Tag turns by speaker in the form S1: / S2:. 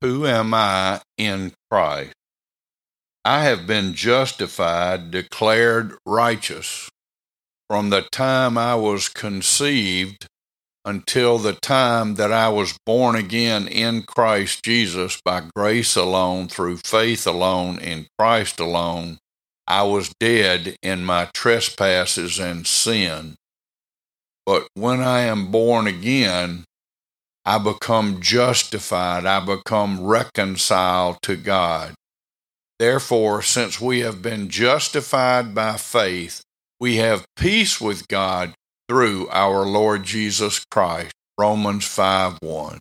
S1: Who am I in Christ? I have been justified, declared righteous from the time I was conceived until the time that I was born again in Christ Jesus by grace alone, through faith alone, in Christ alone. I was dead in my trespasses and sin. But when I am born again, I become justified, I become reconciled to God. Therefore, since we have been justified by faith, we have peace with God through our Lord Jesus Christ. Romans 5 1.